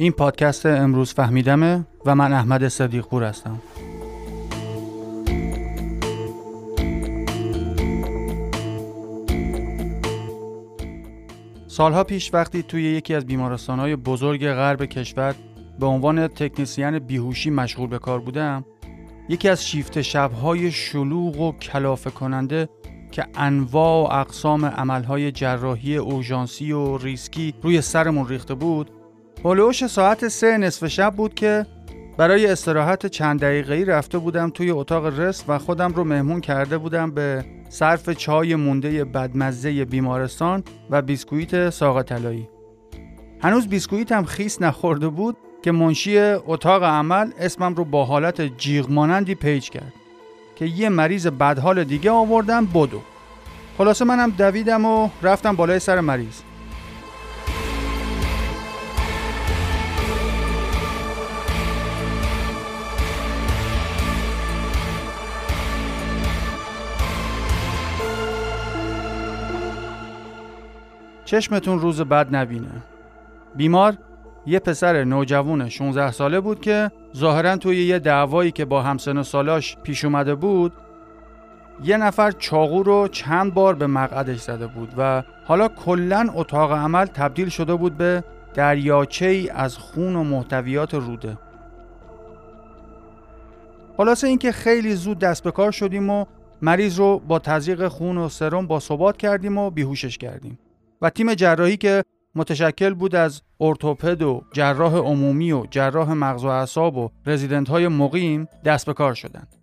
این پادکست امروز فهمیدمه و من احمد صدیق پور هستم. سالها پیش وقتی توی یکی از بیمارستانهای بزرگ غرب کشور به عنوان تکنیسیان بیهوشی مشغول به کار بودم یکی از شیفت شبهای شلوغ و کلافه کننده که انواع و اقسام عملهای جراحی اوژانسی و ریسکی روی سرمون ریخته بود هلوش ساعت سه نصف شب بود که برای استراحت چند دقیقه‌ای رفته بودم توی اتاق rest و خودم رو مهمون کرده بودم به صرف چای مونده بدمزه بیمارستان و بیسکویت ساقه طلایی. هنوز بیسکویتم خیس نخورده بود که منشی اتاق عمل اسمم رو با حالت جیغ مانندی پیج کرد که یه مریض بدحال دیگه آوردم بدو. خلاصه منم دویدم و رفتم بالای سر مریض. چشمتون روز بد نبینه. بیمار یه پسر نوجوان 16 ساله بود که ظاهرا توی یه دعوایی که با همسن سالاش پیش اومده بود یه نفر چاقو رو چند بار به مقعدش زده بود و حالا کلا اتاق عمل تبدیل شده بود به دریاچه ای از خون و محتویات روده. خلاصه اینکه خیلی زود دست به کار شدیم و مریض رو با تزریق خون و سرم با ثبات کردیم و بیهوشش کردیم. و تیم جراحی که متشکل بود از ارتوپد و جراح عمومی و جراح مغز و اعصاب و رزیدنت های مقیم دست به کار شدند.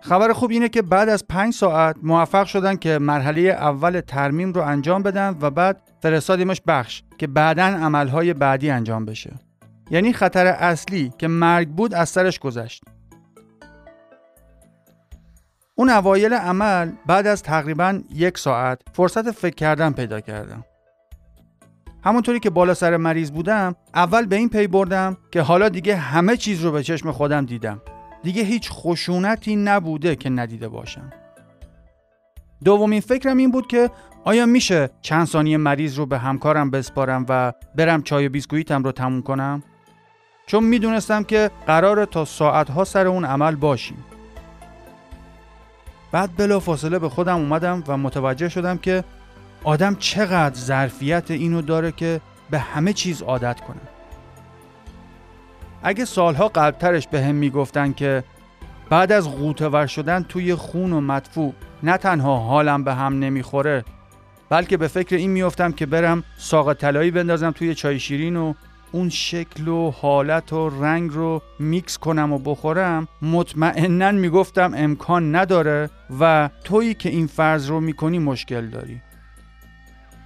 خبر خوب اینه که بعد از پنج ساعت موفق شدن که مرحله اول ترمیم رو انجام بدن و بعد فرستادیمش بخش که بعدا عملهای بعدی انجام بشه. یعنی خطر اصلی که مرگ بود از سرش گذشت. اون اوایل عمل بعد از تقریبا یک ساعت فرصت فکر کردن پیدا کردم. همونطوری که بالا سر مریض بودم اول به این پی بردم که حالا دیگه همه چیز رو به چشم خودم دیدم. دیگه هیچ خشونتی نبوده که ندیده باشم. دومین فکرم این بود که آیا میشه چند ثانیه مریض رو به همکارم بسپارم و برم چای و بیسکویتم رو تموم کنم؟ چون می‌دونستم که قرار تا ساعتها سر اون عمل باشیم. بعد بلا فاصله به خودم اومدم و متوجه شدم که آدم چقدر ظرفیت اینو داره که به همه چیز عادت کنه. اگه سالها قلبترش به هم می‌گفتن که بعد از غوطه شدن توی خون و مدفوع نه تنها حالم به هم نمی‌خوره بلکه به فکر این میافتم که برم ساق طلایی بندازم توی چای شیرین و اون شکل و حالت و رنگ رو میکس کنم و بخورم مطمئنا می‌گفتم امکان نداره و تویی که این فرض رو می‌کنی مشکل داری.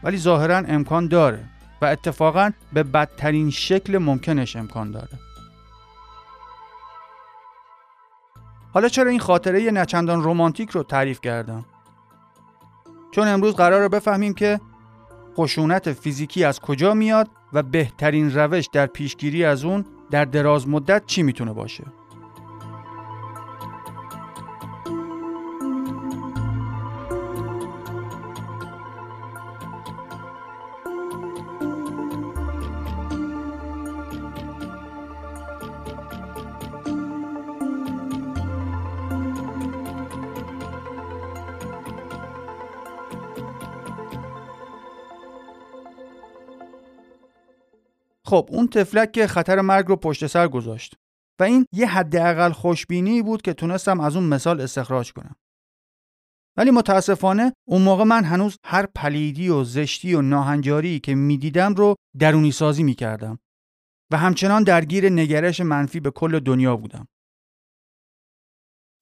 ولی ظاهرا امکان داره و اتفاقا به بدترین شکل ممکنش امکان داره. حالا چرا این خاطره نچندان رومانتیک رو تعریف کردم؟ چون امروز قرار بفهمیم که خشونت فیزیکی از کجا میاد و بهترین روش در پیشگیری از اون در دراز مدت چی می‌تونه باشه؟ خب اون تفلک که خطر مرگ رو پشت سر گذاشت و این یه حداقل خوشبینی بود که تونستم از اون مثال استخراج کنم ولی متاسفانه اون موقع من هنوز هر پلیدی و زشتی و ناهنجاری که می‌دیدم رو درونی سازی می‌کردم و همچنان درگیر نگرش منفی به کل دنیا بودم.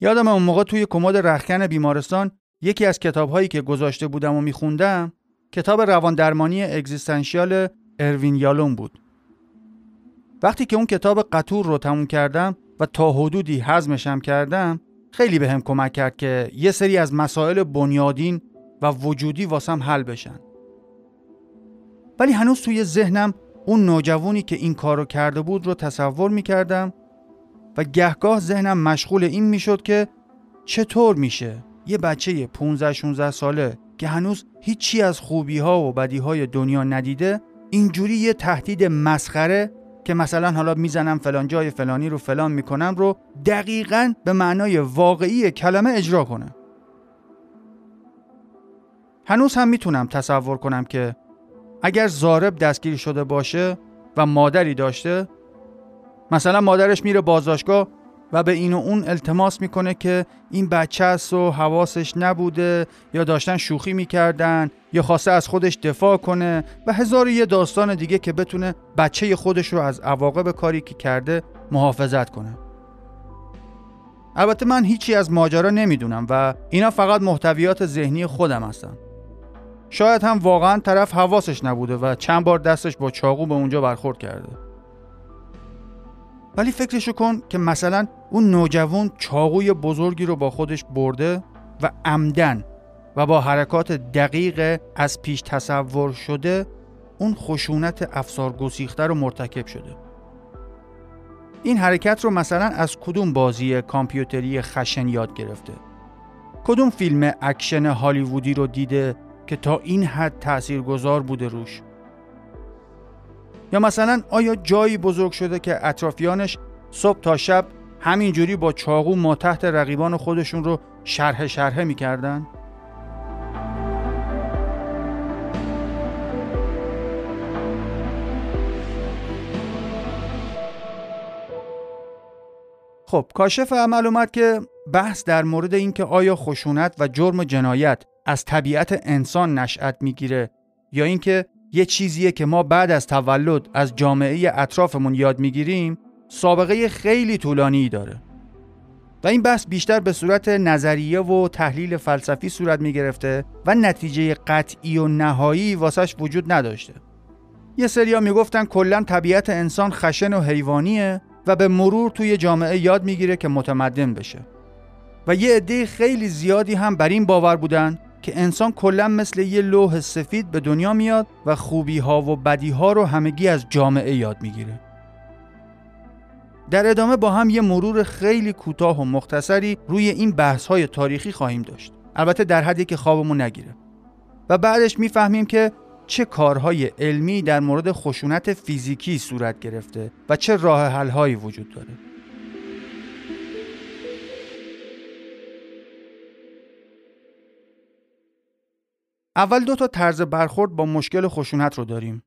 یادم اون موقع توی کمد رخکن بیمارستان یکی از کتابهایی که گذاشته بودم و میخوندم کتاب روان درمانی اگزیستانشیال اروین یالون بود. وقتی که اون کتاب قطور رو تموم کردم و تا حدودی حزمشم کردم خیلی به هم کمک کرد که یه سری از مسائل بنیادین و وجودی واسم حل بشن. ولی هنوز توی ذهنم اون نوجوانی که این کارو کرده بود رو تصور می‌کردم و گهگاه ذهنم مشغول این می‌شد که چطور میشه یه بچه 15 16 ساله که هنوز هیچی از خوبی ها و بدی های دنیا ندیده اینجوری یه تهدید مسخره که مثلا حالا می‌زنم فلان جای فلانی رو فلان می‌کنم رو دقیقا به معنای واقعی کلمه اجرا کنه هنوز هم می‌تونم تصور کنم که اگر زارب دستگیر شده باشه و مادری داشته مثلا مادرش میره بازداشتگاه و به این و اون التماس می‌کنه که این بچه است و حواسش نبوده یا داشتن شوخی می‌کردن یا خواسته از خودش دفاع کنه و هزار یه داستان دیگه که بتونه بچه خودش رو از عواقب کاری که کرده محافظت کنه. البته من هیچی از ماجرا نمی‌دونم و اینا فقط محتویات ذهنی خودم هستن. شاید هم واقعا طرف حواسش نبوده و چند بار دستش با چاقو به اونجا برخورد کرده. ولی فکرشو کن که مثلا اون نوجوان چاقوی بزرگی رو با خودش برده و عمداً و با حرکات دقیق از پیش تصور شده اون خشونت افسار گسیخته رو مرتکب شده. این حرکت رو مثلا از کدوم بازی کامپیوتری خشن یاد گرفته؟ کدوم فیلم اکشن هالیوودی رو دیده که تا این حد تأثیر گذار بوده روش؟ یا مثلا آیا جایی بزرگ شده که اطرافیانش صبح تا شب همینجوری با چاقو ما تحت رقیبان خودشون رو شرح شرحه می‌کردن؟ خب کاشف عمل اومد که بحث در مورد اینکه آیا خشونت و جرم جنایت از طبیعت انسان نشأت می‌گیره یا اینکه یه چیزیه که ما بعد از تولد از جامعه اطرافمون یاد می‌گیریم سابقه خیلی طولانی داره. و این بحث بیشتر به صورت نظریه و تحلیل فلسفی صورت می گرفته و نتیجه قطعی و نهایی واسش وجود نداشته. یه سریا می‌گفتن کلا طبیعت انسان خشن و حیوانیه و به مرور توی جامعه یاد می‌گیره که متمدن بشه. و یه عده خیلی زیادی هم بر این باور بودن که انسان کلا مثل یه لوح سفید به دنیا میاد و خوبی ها و بدی ها رو همگی از جامعه یاد می‌گیره. در ادامه با هم یه مرور خیلی کوتاه و مختصری روی این بحث های تاریخی خواهیم داشت. البته در حدی که خوابمون نگیره. و بعدش می‌فهمیم که چه کارهای علمی در مورد خشونت فیزیکی صورت گرفته و چه راه حل هایی وجود داره. اول دو تا طرز برخورد با مشکل خشونت رو داریم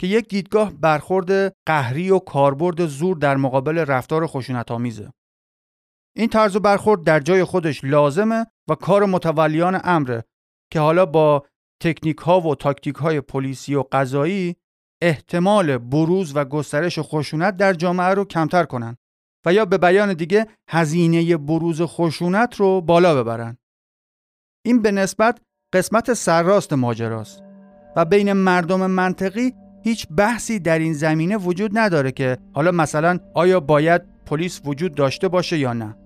که یک دیدگاه برخورد قهری و کاربرد زور در مقابل رفتار خشونت آمیزه. این طرز برخورد در جای خودش لازمه و کار متولیان امره که حالا با تکنیک ها و تاکتیک های پلیسی و قضایی احتمال بروز و گسترش خشونت در جامعه رو کمتر کنن و یا به بیان دیگه هزینه بروز خشونت رو بالا ببرن. این به نسبت قسمت سرراست ماجراست. و بین مردم منطقی هیچ بحثی در این زمینه وجود نداره که حالا مثلا آیا باید پلیس وجود داشته باشه یا نه.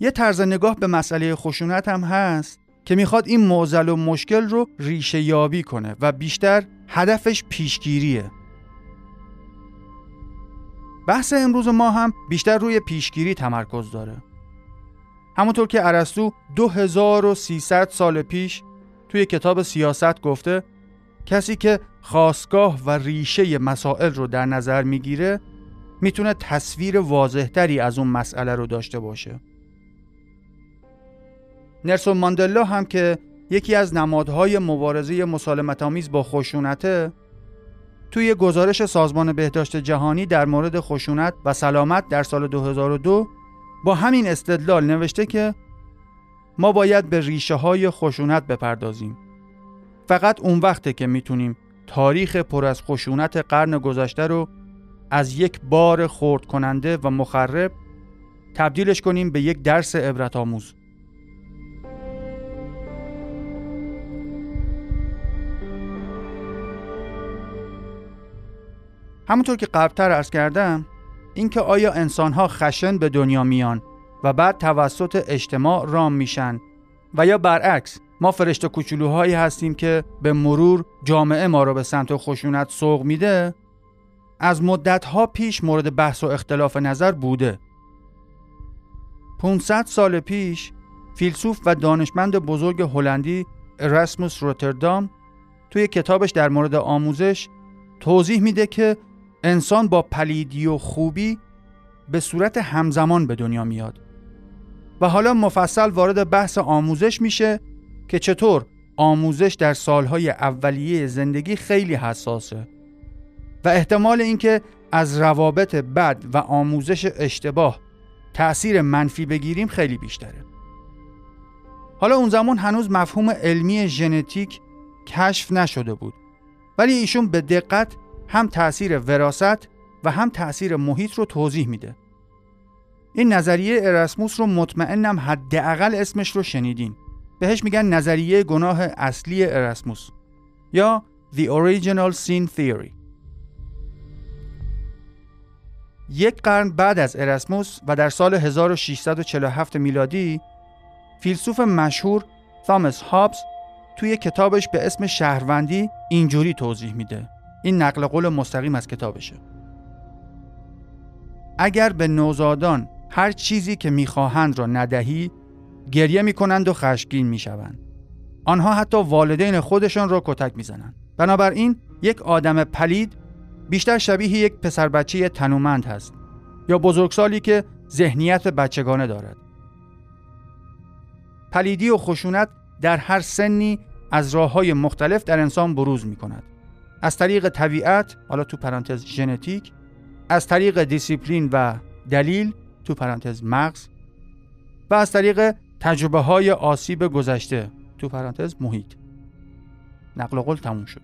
یه طرز نگاه به مسئله خشونت هم هست که می‌خواد این معضل و مشکل رو ریشه یابی کنه و بیشتر هدفش پیشگیریه. بحث امروز ما هم بیشتر روی پیشگیری تمرکز داره. همونطور که ارسطو 2300 سال پیش توی کتاب سیاست گفته کسی که خواستگاه و ریشه مسائل رو در نظر می‌گیره می‌تونه تصویر واضحتری از اون مسئله رو داشته باشه. نرسون ماندلا هم که یکی از نمادهای مبارزه مسالمت آمیز با خشونته توی گزارش سازمان بهداشت جهانی در مورد خشونت و سلامت در سال 2002 با همین استدلال نوشته که ما باید به ریشه های خشونت بپردازیم. فقط اون وقته که می‌تونیم تاریخ پر از خشونت قرن گذشته رو از یک بار خورد کننده و مخرب تبدیلش کنیم به یک درس عبرت آموز. همونطور که قبلتر ارز کردم اینکه آیا انسانها خشن به دنیا میان و بعد توسط اجتماع رام میشن؟ و یا برعکس ما فرشته کوچولوهایی هستیم که به مرور جامعه ما رو به سمت خشونت سوق میده؟ از مدتها پیش مورد بحث و اختلاف نظر بوده. 500 سال پیش فیلسوف و دانشمند بزرگ هلندی اراسموس روتردام توی کتابش در مورد آموزش توضیح میده که انسان با پلیدی و خوبی به صورت همزمان به دنیا میاد. و حالا مفصل وارد بحث آموزش میشه که چطور آموزش در سالهای اولیه زندگی خیلی حساسه. و احتمال اینکه از روابط بد و آموزش اشتباه تأثیر منفی بگیریم خیلی بیشتره. حالا اون زمان هنوز مفهوم علمی ژنتیک کشف نشده بود. ولی ایشون به دقت هم تأثیر وراست و هم تأثیر محیط رو توضیح میده. این نظریه اراسموس رو مطمئنم حداقل اسمش رو شنیدین. بهش میگن نظریه گناه اصلی اراسموس یا The Original Sin Theory. یک قرن بعد از اراسموس و در سال 1647 میلادی فیلسوف مشهور تامس هابز توی کتابش به اسم شهروندی اینجوری توضیح میده. این نقل قول مستقیم از کتابشه. اگر به نوزادان هر چیزی که می‌خواهند را ندهی گریه می‌کنند و خشمگین می‌شوند. آنها حتی والدین خودشان را کتک می‌زنند. بنابراین یک آدم پلید بیشتر شبیه یک پسر بچه تنومند هست یا بزرگسالی که ذهنیت بچگانه دارد. پلیدی و خشونت در هر سنی از راه های مختلف در انسان بروز می کند. از طریق طبیعت حالا تو پرانتز ژنتیک از طریق دیسیپلین و دلیل تو پرانتز مغز و از طریق تجربه های آسیب گذشته تو پرانتز محیط. نقل قول تموم شد.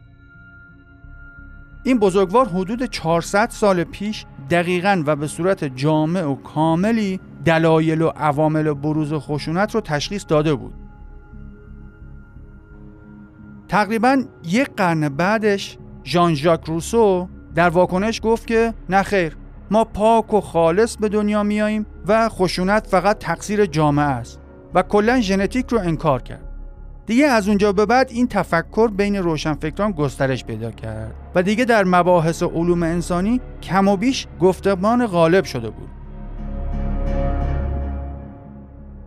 این بزرگوار حدود 400 سال پیش دقیقا و به صورت جامع و کاملی دلایل و عوامل بروز خشونت رو تشخیص داده بود. تقریبا یک قرن بعدش ژان ژاک روسو در واکنش گفت که نخیر ما پاک و خالص به دنیا میاییم و خشونت فقط تقصیر جامعه است و کلا ژنتیک رو انکار کرد. دیگه از اونجا به بعد این تفکر بین روشنفکران گسترش پیدا کرد و دیگه در مباحث علوم انسانی کم و بیش گفتمان غالب شده بود.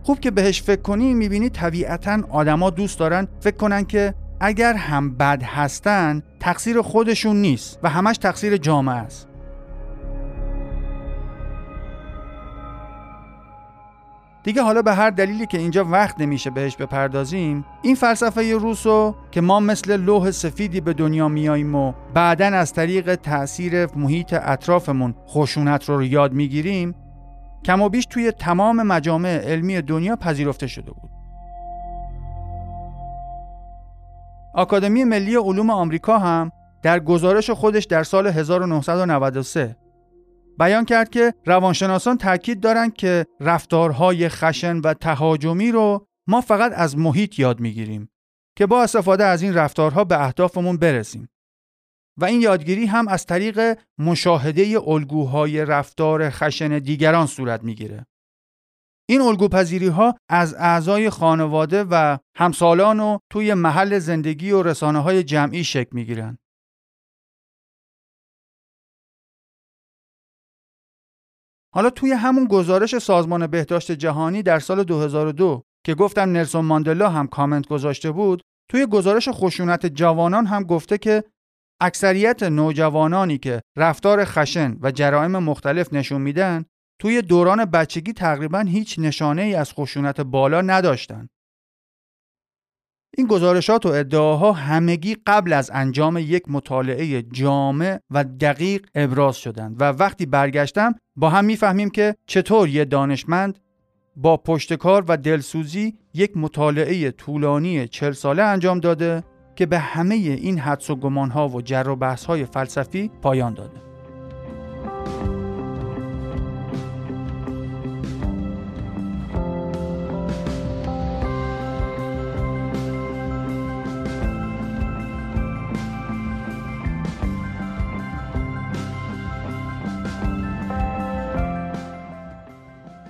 خوب که بهش فکر کنی می‌بینی طبیعتا آدما دوست دارن فکر کنن که اگر هم بد هستن تقصیر خودشون نیست و همش تقصیر جامعه است. دیگه حالا به هر دلیلی که اینجا وقت نمیشه بهش بپردازیم این فلسفه روسو که ما مثل لوح سفیدی به دنیا میاییم و بعدا از طریق تاثیر محیط اطرافمون خشونت رو یاد می‌گیریم کم و بیش توی تمام مجامع علمی دنیا پذیرفته شده بود. آکادمی ملی علوم آمریکا هم در گزارش خودش در سال 1993 بیان کرد که روانشناسان تاکید دارند که رفتارهای خشن و تهاجمی رو ما فقط از محیط یاد می‌گیریم که با استفاده از این رفتارها به اهدافمون برسیم و این یادگیری هم از طریق مشاهده الگوهای رفتار خشن دیگران صورت می‌گیره. این الگوپذیری ها از اعضای خانواده و همسالان و توی محل زندگی و رسانه های جمعی شکل می‌گیرن. حالا توی همون گزارش سازمان بهداشت جهانی در سال 2002 که گفتم نلسون ماندلا هم کامنت گذاشته بود توی گزارش خشونت جوانان هم گفته که اکثریت نوجوانانی که رفتار خشن و جرائم مختلف نشون میدن توی دوران بچگی تقریبا هیچ نشانه ای از خشونت بالا نداشتن. این گزارشات و ادعاها همگی قبل از انجام یک مطالعه جامع و دقیق ابراز شدند و وقتی برگشتم با هم می‌فهمیم که چطور یه دانشمند با پشتکار و دلسوزی یک مطالعه طولانی چل ساله انجام داده که به همه این حدس و گمانها و جر و بحث های فلسفی پایان داده.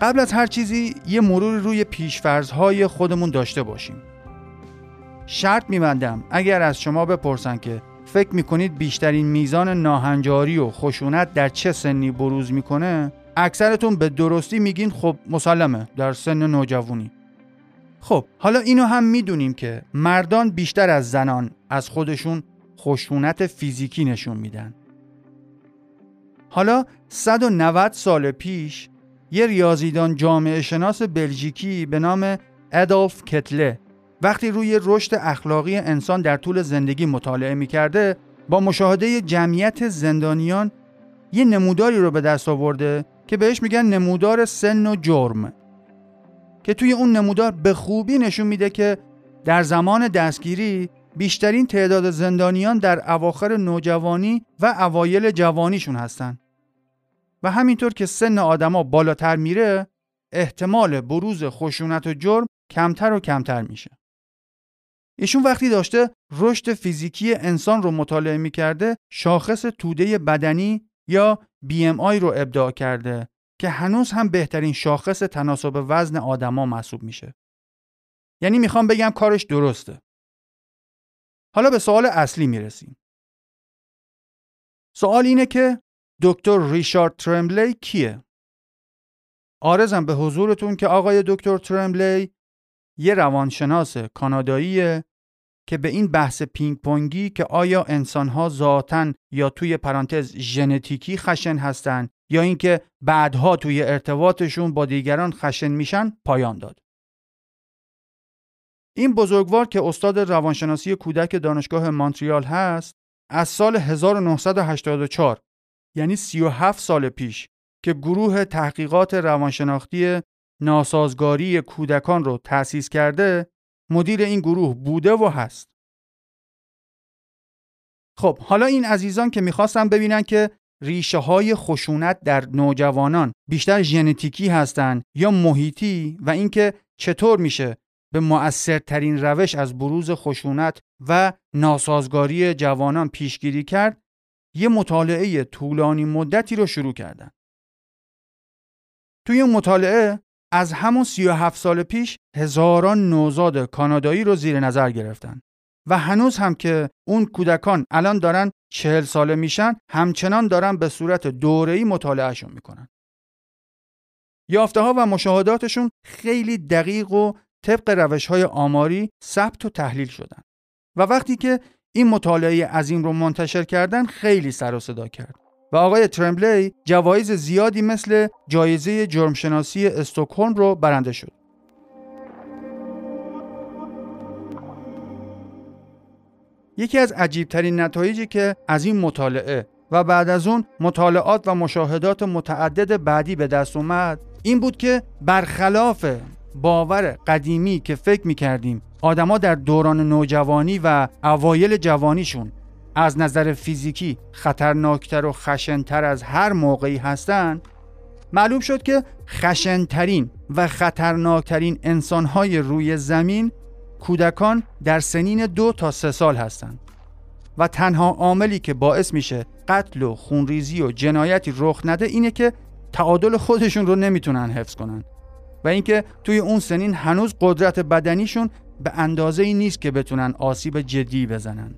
قبل از هر چیزی یه مرور روی پیشفرزهای خودمون داشته باشیم. شرط میبندم اگر از شما بپرسن که فکر می‌کنید بیشترین میزان ناهنجاری و خشونت در چه سنی بروز می‌کنه اکثرتون به درستی میگین خب مسلمه در سن نوجوانی. خب حالا اینو هم می‌دونیم که مردان بیشتر از زنان از خودشون خشونت فیزیکی نشون میدن. حالا 190 سال پیش یه ریاضیدان جامعه شناس بلژیکی به نام ادولف کتله. وقتی روی رشد اخلاقی انسان در طول زندگی مطالعه می‌کرده با مشاهده جمعیت زندانیان یه نموداری رو به دست آورده که بهش میگن نمودار سن و جرم. که توی اون نمودار به خوبی نشون میده که در زمان دستگیری بیشترین تعداد زندانیان در اواخر نوجوانی و اوایل جوانیشون هستن. و همینطور که سن آدما بالاتر میره احتمال بروز خشونت و جرم کمتر و کمتر میشه ایشون وقتی داشته رشد فیزیکی انسان رو مطالعه می‌کرده شاخص توده بدنی یا BMI رو ابداع کرده که هنوز هم بهترین شاخص تناسب وزن آدما محسوب میشه. یعنی می‌خوام بگم کارش درسته. حالا به سوال اصلی می‌رسیم. سوال اینه که دکتر ریشارد ترمبلی کیه؟ آرزم به حضورتون که آقای دکتر ترمبلی یه روانشناس کاناداییه که به این بحث پینگ پونگی که آیا انسانها ذاتن یا توی پرانتز ژنتیکی خشن هستن یا اینکه بعدها توی ارتباطشون با دیگران خشن میشن پایان داد. این بزرگوار که استاد روانشناسی کودک دانشگاه مانتریال هست از سال 1984 یعنی 37 سال پیش که گروه تحقیقات روانشناختی ناسازگاری کودکان رو تأسیس کرده مدیر این گروه بوده و هست. خب حالا این عزیزان که می‌خواستن ببینن که ریشه های خشونت در نوجوانان بیشتر ژنتیکی هستند یا محیطی و اینکه چطور میشه به مؤثرترین روش از بروز خشونت و ناسازگاری جوانان پیشگیری کرد یه مطالعه طولانی مدتی رو شروع کردن. توی مطالعه از همون 37 سال پیش هزاران نوزاد کانادایی رو زیر نظر گرفتن و هنوز هم که اون کودکان الان دارن چهل ساله میشن همچنان دارن به صورت دوره‌ای مطالعهشون می‌کنن. یافته ها و مشاهداتشون خیلی دقیق و طبق روش های آماری ثبت و تحلیل شدن. و وقتی که این مطالعه عظیم رو منتشر کردن خیلی سر و صدا کرد و آقای ترمبلی جوایز زیادی مثل جایزه جرمشناسی استکهلم رو برنده شد. یکی از عجیبترین نتایجی که از این مطالعه و بعد از اون مطالعات و مشاهدات متعدد بعدی به دست اومد این بود که برخلاف باور قدیمی که فکر می کردیم آدما در دوران نوجوانی و اوایل جوانیشون از نظر فیزیکی خطرناکتر و خشنتر از هر موقعی هستند معلوم شد که خشنترین و خطرناکترین انسانهای روی زمین کودکان در سنین دو تا سه سال هستند و تنها عاملی که باعث میشه قتل و خونریزی و جنایتی رخ نده اینه که تعادل خودشون رو نمی‌تونن حفظ کنن. و اینکه توی اون سنین هنوز قدرت بدنیشون به اندازه ای نیست که بتونن آسیب جدی بزنن.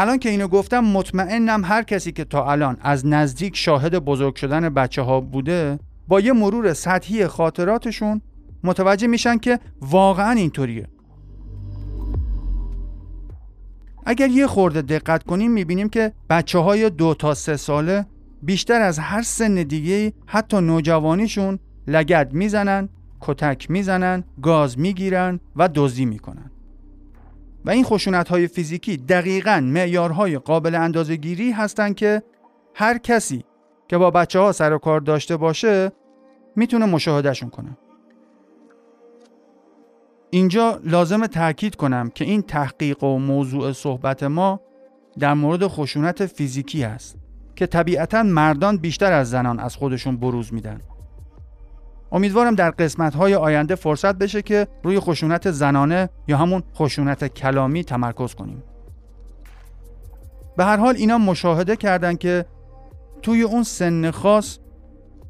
الان که اینو گفتم مطمئنم هر کسی که تا الان از نزدیک شاهد بزرگ شدن بچه ها بوده با یه مرور سطحی خاطراتشون متوجه میشن که واقعا اینطوریه. اگر یه خورده دقت کنیم می‌بینیم که بچه های دو تا سه ساله بیشتر از هر سن دیگه حتی نوجوانیشون لگد می‌زنن کتک می‌زنن گاز می‌گیرن و دزدی می‌کنن. و این خشونت های فیزیکی دقیقا معیارهای قابل اندازه گیری هستند که هر کسی که با بچه ها سر و کار داشته باشه می‌تونه مشاهدهشون کنه. اینجا لازم تاکید کنم که این تحقیق و موضوع صحبت ما در مورد خشونت فیزیکی است که طبیعتا مردان بیشتر از زنان از خودشون بروز میدن. امیدوارم در قسمت های آینده فرصت بشه که روی خشونت زنانه یا همون خشونت کلامی تمرکز کنیم. به هر حال اینا مشاهده کردن که توی اون سن خاص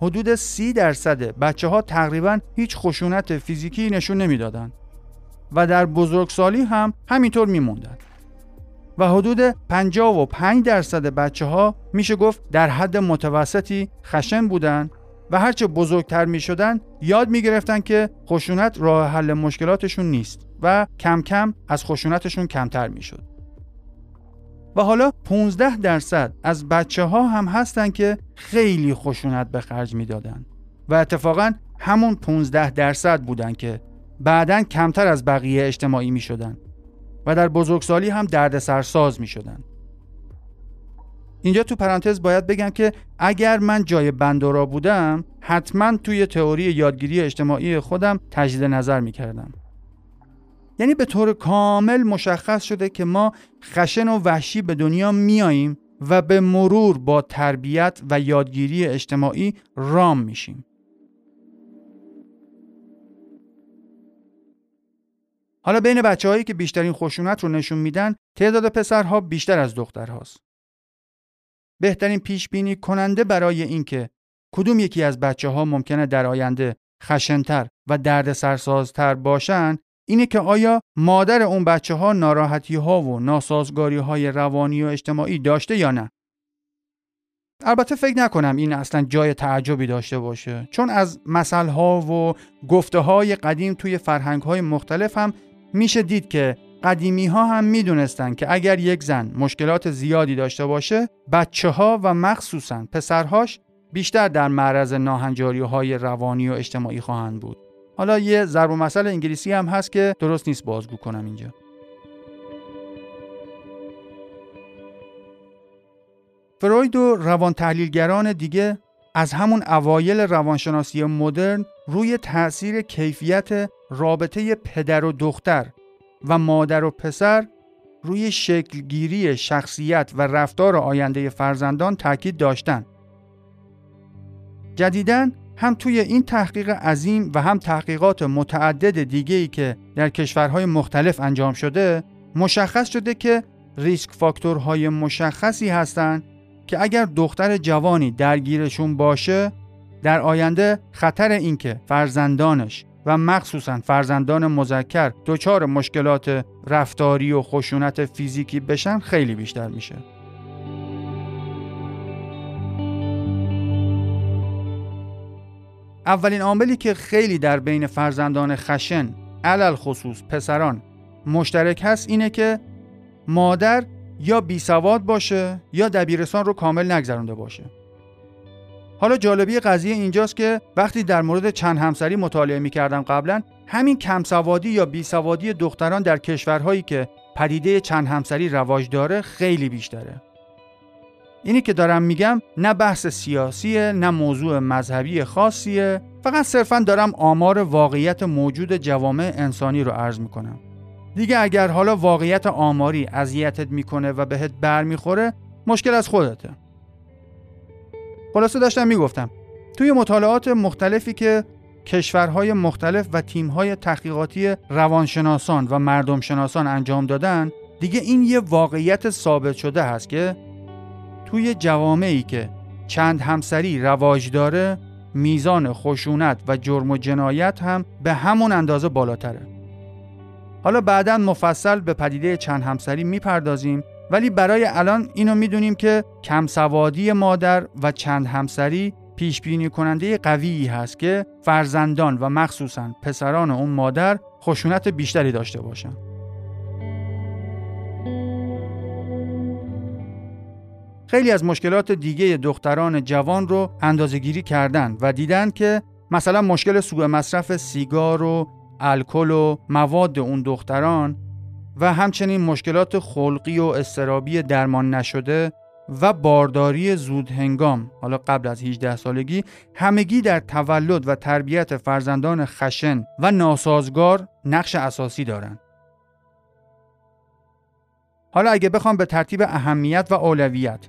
حدود سی درصد بچه ها تقریبا هیچ خشونت فیزیکی نشون نمی‌دادن. و در بزرگسالی هم همینطور میموندن و حدود 55 درصد بچه ها میشه گفت در حد متوسطی خشن بودن و هرچه بزرگتر می شدن یاد می گرفتن که خشونت راه حل مشکلاتشون نیست و کم کم از خشونتشون کمتر می شد. و حالا 15 درصد از بچه ها هم هستن که خیلی خشونت به خرج می‌دادن و اتفاقا همون 15 درصد بودن که بعدا کمتر از بقیه اجتماعی می شدن و در بزرگسالی هم دردسرساز می شدن. اینجا تو پرانتز باید بگم که اگر من جای بندورا بودم حتما توی تئوری یادگیری اجتماعی خودم تجدید نظر می کردم. یعنی به طور کامل مشخص شده که ما خشن و وحشی به دنیا میاییم و به مرور با تربیت و یادگیری اجتماعی رام میشیم. حالا بین بچه هایی که بیشترین خشونت رو نشون میدن تعداد پسرها بیشتر از دخترهاست. بهترین پیش بینی کننده برای اینکه کدوم یکی از بچه ها ممکنه در آینده خشنتر و درد سرسازتر باشن اینه که آیا مادر اون بچه ها ناراحتی ها و ناسازگاری های روانی و اجتماعی داشته یا نه البته فکر نکنم این اصلا جای تعجبی داشته باشه چون از مسئله ها و گفته های قدیم توی فرهنگ های مختلف هم میشه دید که قدیمی ها هم می‌دونستند که اگر یک زن مشکلات زیادی داشته باشه بچه ها و مخصوصا پسرهاش بیشتر در معرض ناهنجاری های روانی و اجتماعی خواهند بود. حالا یه ضرب مسئله انگلیسی هم هست که درست نیست بازگو کنم اینجا. فروید و روان تحلیلگران دیگه از همون اوایل روانشناسی مدرن روی تاثیر کیفیت رابطه پدر و دختر و مادر و پسر روی شکلگیری شخصیت و رفتار آینده فرزندان تاکید داشتند. جدیداً هم توی این تحقیق عظیم و هم تحقیقات متعدد دیگه ای که در کشورهای مختلف انجام شده مشخص شده که ریسک فاکتورهای مشخصی هستند که اگر دختر جوانی درگیرشون باشه در آینده خطر اینکه فرزندانش و مخصوصا فرزندان مذکر دچار مشکلات رفتاری و خشونت فیزیکی بشن خیلی بیشتر میشه. اولین عاملی که خیلی در بین فرزندان خشن علل خصوص پسران مشترک هست اینه که مادر یا بی سواد باشه یا دبیرستان رو کامل نگذرونده باشه حالا جالبی قضیه اینجاست که وقتی در مورد چند همسری مطالعه می کردم قبلا همین کمسوادی یا بیسوادی دختران در کشورهایی که پدیده چند همسری رواج داره خیلی بیشتره. اینی که دارم میگم نه بحث سیاسیه نه موضوع مذهبی خاصیه فقط صرفا دارم آمار واقعیت موجود جوامع انسانی رو عرض می‌کنم. دیگه اگر حالا واقعیت آماری اذیتت می‌کنه و بهت برمیخوره مشکل از خودته. خلاصه داشتم می‌گفتم توی مطالعات مختلفی که کشورهای مختلف و تیمهای تحقیقاتی روانشناسان و مردم شناسان انجام دادن دیگه این یه واقعیت ثابت شده هست که توی جوامعی که چند همسری رواج داره میزان خشونت و جرم و جنایت هم به همون اندازه بالاتره. حالا بعدا مفصل به پدیده چند همسری می‌پردازیم. ولی برای الان اینو می‌دونیم که کم سوادی مادر و چند همسری پیش بینی کننده قویی هست که فرزندان و مخصوصا پسران اون مادر خشونت بیشتری داشته باشن. خیلی از مشکلات دیگه دختران جوان رو اندازهگیری کردن و دیدن که مثلا مشکل سوء مصرف سیگار و الکل و مواد اون دختران و همچنین مشکلات خلقی و استرابی درمان نشده و بارداری زود هنگام حالا قبل از 18 سالگی همگی در تولد و تربیت فرزندان خشن و ناسازگار نقش اساسی دارند. حالا اگه بخوام به ترتیب اهمیت و اولویت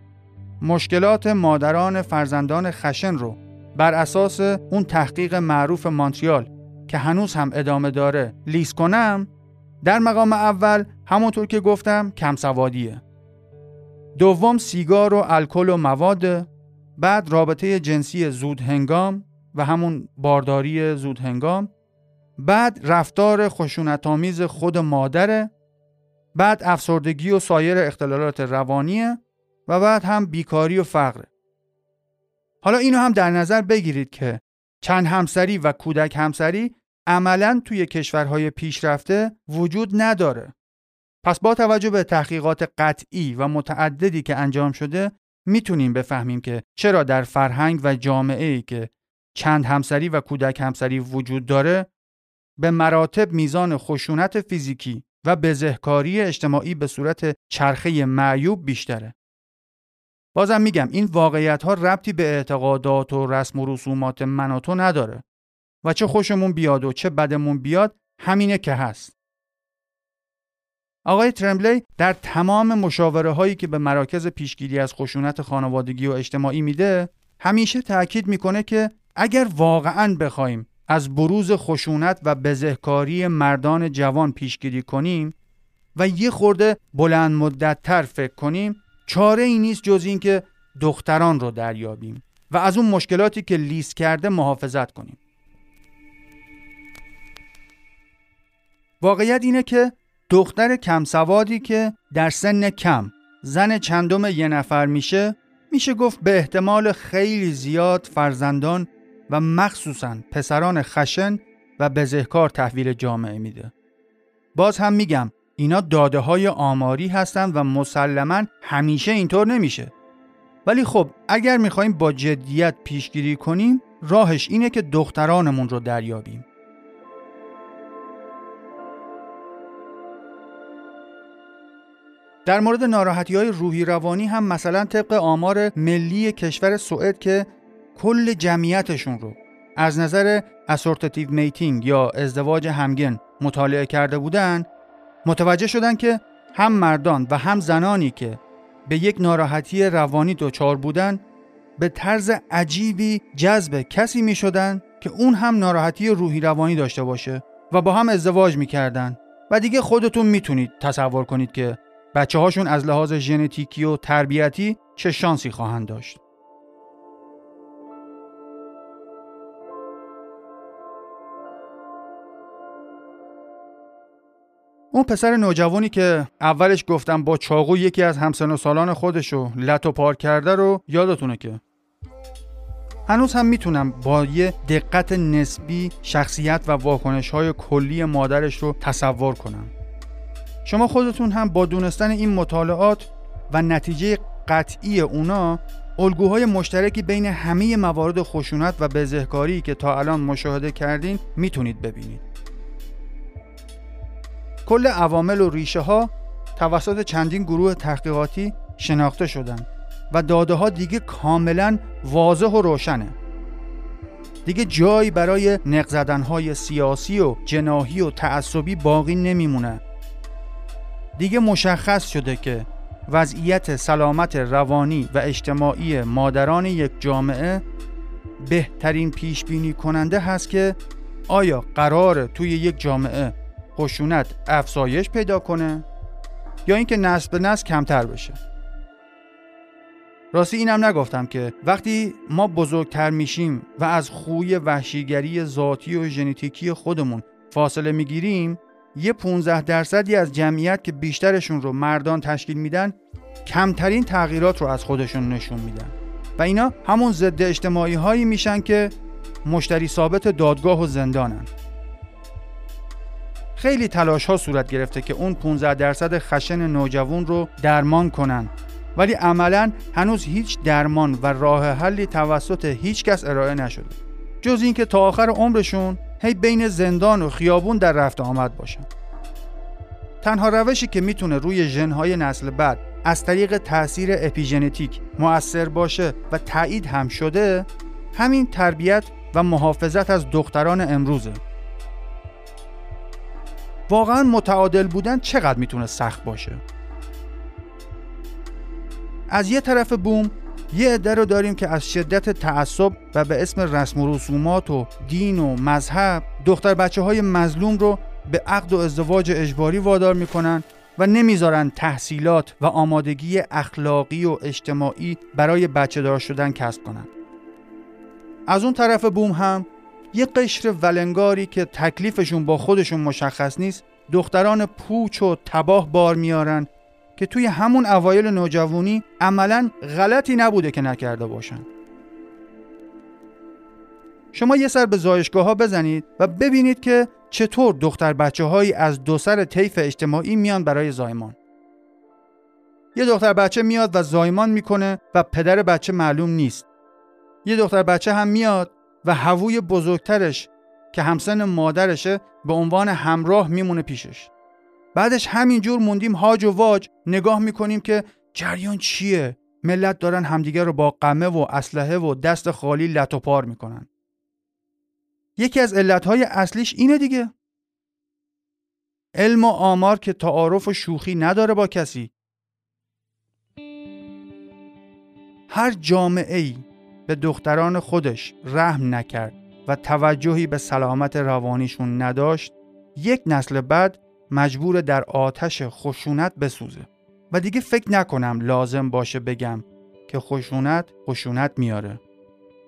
مشکلات مادران فرزندان خشن رو بر اساس اون تحقیق معروف مانتریال که هنوز هم ادامه داره لیست کنم در مقام اول همونطور که گفتم کم سوادیه دوم سیگار و الکل و مواد. بعد رابطه جنسی زود هنگام و همون بارداری زود هنگام بعد رفتار خشونتآمیز خود مادره. بعد افسردگی و سایر اختلالات روانیه. و بعد هم بیکاری و فقره. حالا اینو هم در نظر بگیرید که چند همسری و کودک همسری عملا توی کشورهای پیشرفته وجود نداره. پس با توجه به تحقیقات قطعی و متعددی که انجام شده می‌تونیم بفهمیم که چرا در فرهنگ و جامعه ای که چند همسری و کودک همسری وجود داره به مراتب میزان خشونت فیزیکی و بزهکاری اجتماعی به صورت چرخه معیوب بیشتره. بازم میگم این واقعیت ها ربطی به اعتقادات و رسم و رسومات من و تو نداره و چه خوشمون بیاد و چه بدمون بیاد همینه که هست. آقای ترمبلی در تمام مشاوره هایی که به مراکز پیشگیری از خشونت خانوادگی و اجتماعی میده همیشه تاکید می‌کنه که اگر واقعا بخوایم از بروز خشونت و بزهکاری مردان جوان پیشگیری کنیم و یه خورده بلند مدت تر فکر کنیم چاره ای نیست جز اینکه دختران رو دریابیم و از اون مشکلاتی که لیست کرده محافظت کنیم واقعیت اینه که دختر کم سوادی که در سن کم زن چندم یه نفر میشه میشه گفت به احتمال خیلی زیاد فرزندان و مخصوصا پسران خشن و بزهکار تحویل جامعه میده. باز هم میگم اینا داده های آماری هستن و مسلما همیشه اینطور نمیشه. ولی خب اگر می‌خوایم با جدیت پیشگیری کنیم راهش اینه که دخترانمون رو دریابیم. در مورد ناراحتی های روحی روانی هم مثلا طبق آمار ملی کشور سوئد که کل جمعیتشون رو از نظر اسورتتیو میتینگ یا ازدواج همگن مطالعه کرده بودن متوجه شدن که هم مردان و هم زنانی که به یک ناراحتی روانی دچار بودن به طرز عجیبی جذب کسی می شدن که اون هم ناراحتی روحی روانی داشته باشه و با هم ازدواج می کردن. و دیگه خودتون می‌تونید تصور کنید که بچه هاشون از لحاظ ژنتیکی و تربیتی چه شانسی خواهند داشت. اون پسر نوجوانی که اولش گفتم با چاقو یکی از همسن و سالان خودشو لط و پار کرده رو یادتونه که هنوز هم می‌تونم با یه دقت نسبی شخصیت و واکنش های کلی مادرش رو تصور کنم شما خودتون هم با دونستن این مطالعات و نتیجه قطعی اونا الگوهای مشترکی بین همه موارد خشونت و بزهکاری که تا الان مشاهده کردین می‌تونید ببینید. کل عوامل و ریشه ها توسط چندین گروه تحقیقاتی شناخته شدند و داده ها دیگه کاملا واضح و روشنه. دیگه جایی برای نقزدن های سیاسی و جناهی و تعصبی باقی نمیمونه. دیگه مشخص شده که وضعیت سلامت روانی و اجتماعی مادران یک جامعه بهترین پیش بینی کننده هست که آیا قرار توی یک جامعه خشونت افزایش پیدا کنه یا اینکه نسل به نسل کمتر بشه؟ راستی اینم نگفتم که وقتی ما بزرگتر میشیم و از خوی وحشیگری ذاتی و ژنتیکی خودمون فاصله می‌گیریم یه 15 درصدی از جمعیت که بیشترشون رو مردان تشکیل میدن کمترین تغییرات رو از خودشون نشون میدن. و اینا همون ضد اجتماعی هایی میشن که مشتری ثابت دادگاه و زندانن. خیلی تلاش ها صورت گرفته که اون 15 درصد خشن نوجوان رو درمان کنن. ولی عملا هنوز هیچ درمان و راه حلی توسط هیچ کس ارائه نشده. جز اینکه تا آخر عمرشون هی بین زندان و خیابون در رفت آمد باشن. تنها روشی که می‌تونه روی ژنهای نسل بعد از طریق تاثیر اپیژنتیک مؤثر باشه و تایید هم شده همین تربیت و محافظت از دختران امروزه. واقعا متعادل بودن چقدر می‌تونه سخت باشه؟ از یه طرف بوم یه عده رو داریم که از شدت تعصب و به اسم رسم و رسومات و دین و مذهب دختر بچه های مظلوم رو به عقد و ازدواج اجباری وادار می‌کنن و نمی‌ذارن تحصیلات و آمادگی اخلاقی و اجتماعی برای بچه دار شدن کسب کنند. از اون طرف بوم هم یه قشر ولنگاری که تکلیفشون با خودشون مشخص نیست دختران پوچ و تباه بار میارن که توی همون اوایل نوجوانی عملا غلطی نبوده که نکرده باشن. شما یه سر به زایشگاه ها بزنید و ببینید که چطور دختر بچه هایی از دو سر طیف اجتماعی میان برای زایمان. یه دختر بچه میاد و زایمان می‌کنه و پدر بچه معلوم نیست. یه دختر بچه هم میاد و هووی بزرگترش که همسن مادرشه به عنوان همراه میمونه پیشش. بعدش همینجور موندیم هاج و واج. نگاه می‌کنیم که جریان چیه؟ ملت دارن همدیگه رو با قمه و اسلحه و دست خالی لط و پار می‌کنن. یکی از علتهای اصلیش اینه دیگه. علم و آمار که تعارف و شوخی نداره با کسی. هر جامعه ای به دختران خودش رحم نکرد و توجهی به سلامت روانیشون نداشت یک نسل بعد مجبور در آتش خشونت بسوزه. و دیگه فکر نکنم لازم باشه بگم که خشونت خشونت میاره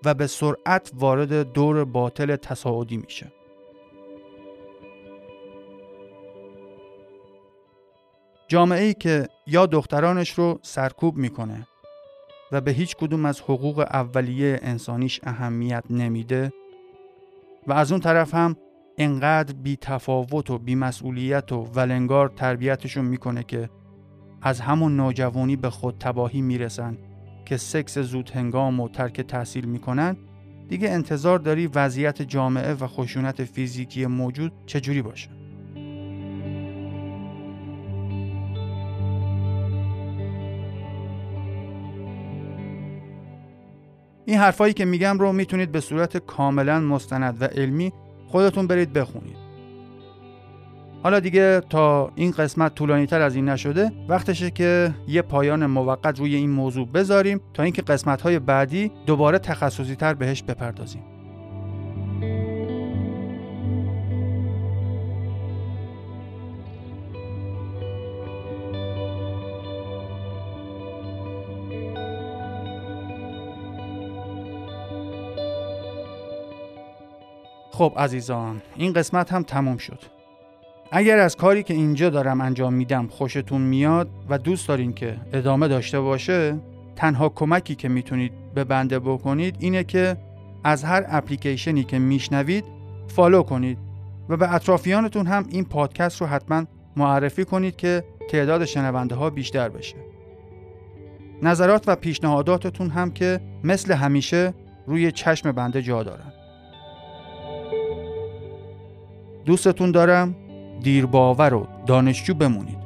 و به سرعت وارد دور باطل تصاعدی میشه. جامعه ای که یا دخترانش رو سرکوب می‌کنه و به هیچ کدوم از حقوق اولیه انسانیش اهمیت نمیده و از اون طرف هم انقدر بی تفاوت و بی مسئولیت و ولنگار تربیتشون می‌کنه که از همون نوجوانی به خود تباهی می‌رسن که سکس زود هنگام و ترک تحصیل می‌کنن دیگه انتظار داری وضعیت جامعه و خشونت فیزیکی موجود چجوری باشه؟ این حرفایی که میگم رو می‌تونید به صورت کاملا مستند و علمی خودتون برید بخونید. حالا دیگه تا این قسمت طولانی تر از این نشده وقتشه که یه پایان موقت روی این موضوع بذاریم تا اینکه قسمت های بعدی دوباره تخصصی تر بهش بپردازیم. خب عزیزان این قسمت هم تموم شد. اگر از کاری که اینجا دارم انجام میدم خوشتون میاد و دوست دارین که ادامه داشته باشه تنها کمکی که می‌تونید به بنده بکنید اینه که از هر اپلیکیشنی که میشنوید فالو کنید و به اطرافیانتون هم این پادکست رو حتما معرفی کنید که تعداد شنونده ها بیشتر بشه. نظرات و پیشنهاداتتون هم که مثل همیشه روی چشم بنده جا دارن. دوستتون دارم. دیرباور و دانشجو بمونید.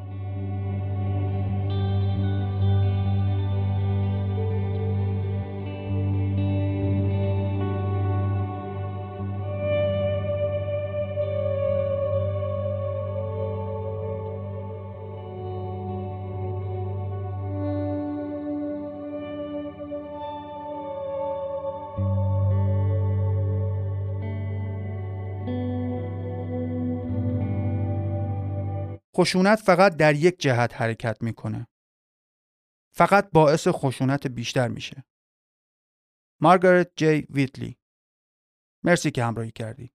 خشونت فقط در یک جهت حرکت می‌کنه. فقط باعث خشونت بیشتر میشه. مارگارت جی ویتلی مرسی که همراهی کردی.